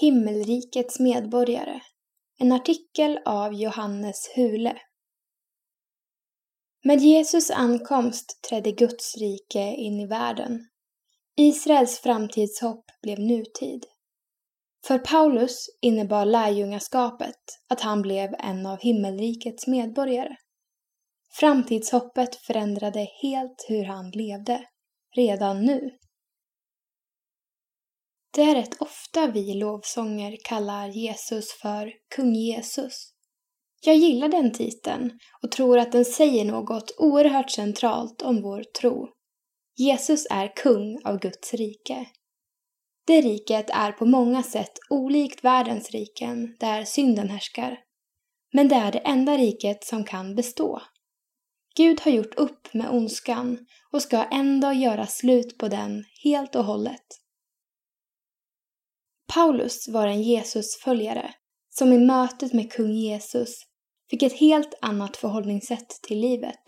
Himmelrikets medborgare. En artikel av Johannes Hule. Med Jesus ankomst trädde Guds rike in i världen. Israels framtidshopp blev nutid. För Paulus innebar lärjungaskapet att han blev en av himmelrikets medborgare. Framtidshoppet förändrade helt hur han levde, redan nu. Det är rätt ofta vi lovsånger kallar Jesus för Kung Jesus. Jag gillar den titeln och tror att den säger något oerhört centralt om vår tro. Jesus är kung av Guds rike. Det riket är på många sätt olikt världens riken där synden härskar. Men det är det enda riket som kan bestå. Gud har gjort upp med ondskan och ska ändå göra slut på den helt och hållet. Paulus var en Jesusföljare som i mötet med kung Jesus fick ett helt annat förhållningssätt till livet.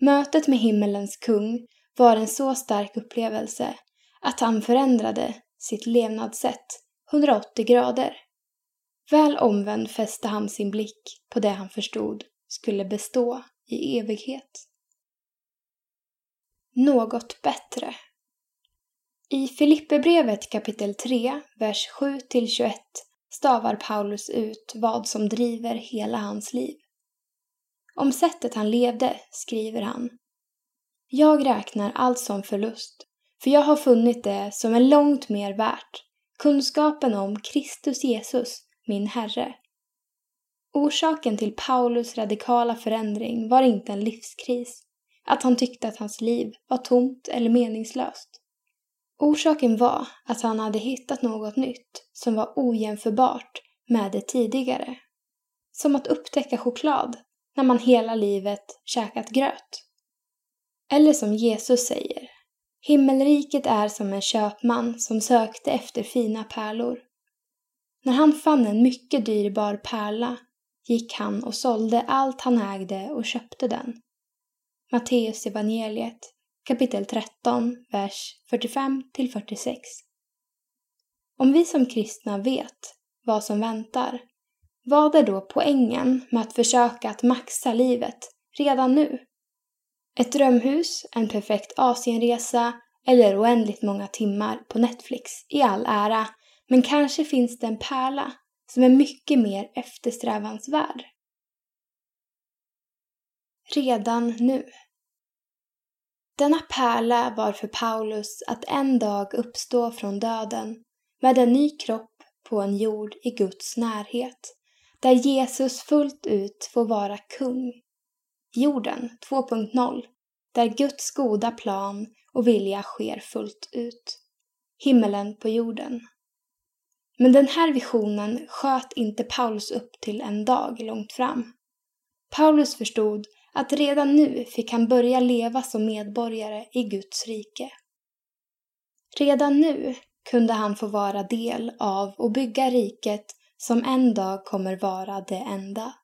Mötet med himmelens kung var en så stark upplevelse att han förändrade sitt levnadssätt 180 grader. Väl omvänd fäste han sin blick på det han förstod skulle bestå i evighet. Något bättre i Filipperbrevet kapitel 3, vers 7-21 stavar Paulus ut vad som driver hela hans liv. Om sättet han levde skriver han Jag räknar allt som förlust, för jag har funnit det som är långt mer värt, kunskapen om Kristus Jesus, min Herre. Orsaken till Paulus radikala förändring var inte en livskris, att han tyckte att hans liv var tomt eller meningslöst. Orsaken var att han hade hittat något nytt som var ojämförbart med det tidigare. Som att upptäcka choklad när man hela livet käkat gröt. Eller som Jesus säger, himmelriket är som en köpman som sökte efter fina pärlor. När han fann en mycket dyrbar pärla gick han och sålde allt han ägde och köpte den. Matteus evangeliet kapitel 13, vers 45 46. Om vi som kristna vet vad som väntar, vad är då poängen med att försöka att maxa livet redan nu? Ett drömhus, en perfekt Asienresa eller oändligt många timmar på Netflix i all ära, men kanske finns det en pärla som är mycket mer eftersträvansvärd. Redan nu. Denna pärla var för Paulus att en dag uppstå från döden med en ny kropp på en jord i Guds närhet, där Jesus fullt ut får vara kung. Jorden 2.0, där Guds goda plan och vilja sker fullt ut. Himmelen på jorden. Men den här visionen sköt inte Paulus upp till en dag långt fram. Paulus förstod att redan nu fick han börja leva som medborgare i Guds rike. Redan nu kunde han få vara del av och bygga riket som en dag kommer vara det enda.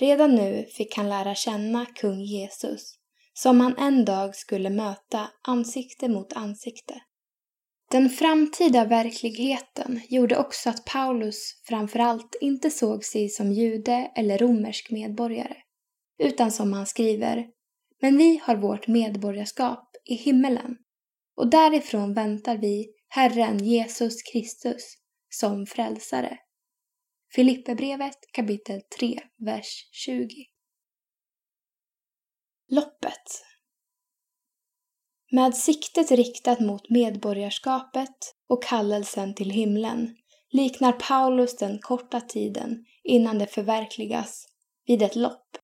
Redan nu fick han lära känna kung Jesus, som han en dag skulle möta ansikte mot ansikte. Den framtida verkligheten gjorde också att Paulus framförallt inte såg sig som jude eller romersk medborgare utan som han skriver, men vi har vårt medborgarskap i himmelen och därifrån väntar vi Herren Jesus Kristus som frälsare. Filipperbrevet kapitel 3, vers 20. Loppet Med siktet riktat mot medborgarskapet och kallelsen till himlen liknar Paulus den korta tiden innan det förverkligas vid ett lopp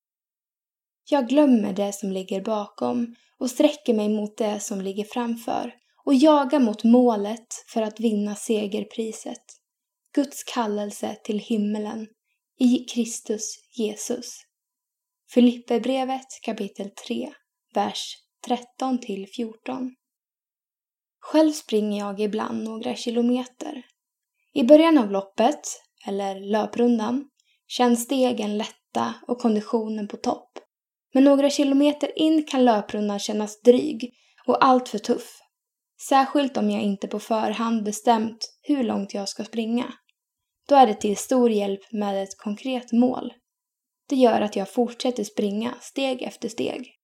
jag glömmer det som ligger bakom och sträcker mig mot det som ligger framför och jagar mot målet för att vinna segerpriset. Guds kallelse till himmelen i Kristus Jesus. Filipperbrevet kapitel 3, vers 13 till 14. Själv springer jag ibland några kilometer. I början av loppet, eller löprundan, känns stegen lätta och konditionen på topp. Men några kilometer in kan löprundan kännas dryg och alltför tuff. Särskilt om jag inte på förhand bestämt hur långt jag ska springa. Då är det till stor hjälp med ett konkret mål. Det gör att jag fortsätter springa steg efter steg.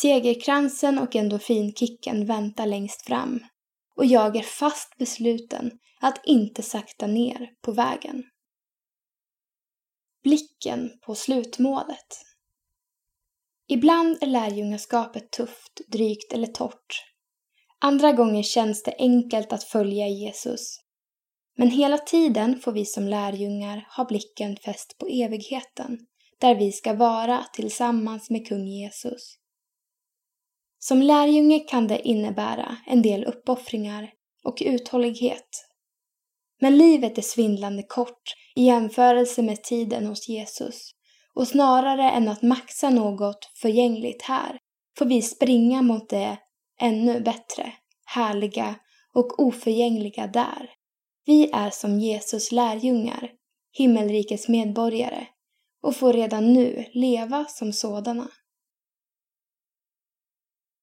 Segerkransen och endorfinkicken väntar längst fram och jag är fast besluten att inte sakta ner på vägen. Blicken på slutmålet. Ibland är lärjungaskapet tufft, drygt eller torrt. Andra gånger känns det enkelt att följa Jesus. Men hela tiden får vi som lärjungar ha blicken fäst på evigheten, där vi ska vara tillsammans med kung Jesus. Som lärjunge kan det innebära en del uppoffringar och uthållighet. Men livet är svindlande kort i jämförelse med tiden hos Jesus och snarare än att maxa något förgängligt här får vi springa mot det ännu bättre, härliga och oförgängliga där. Vi är som Jesus lärjungar, himmelrikets medborgare och får redan nu leva som sådana.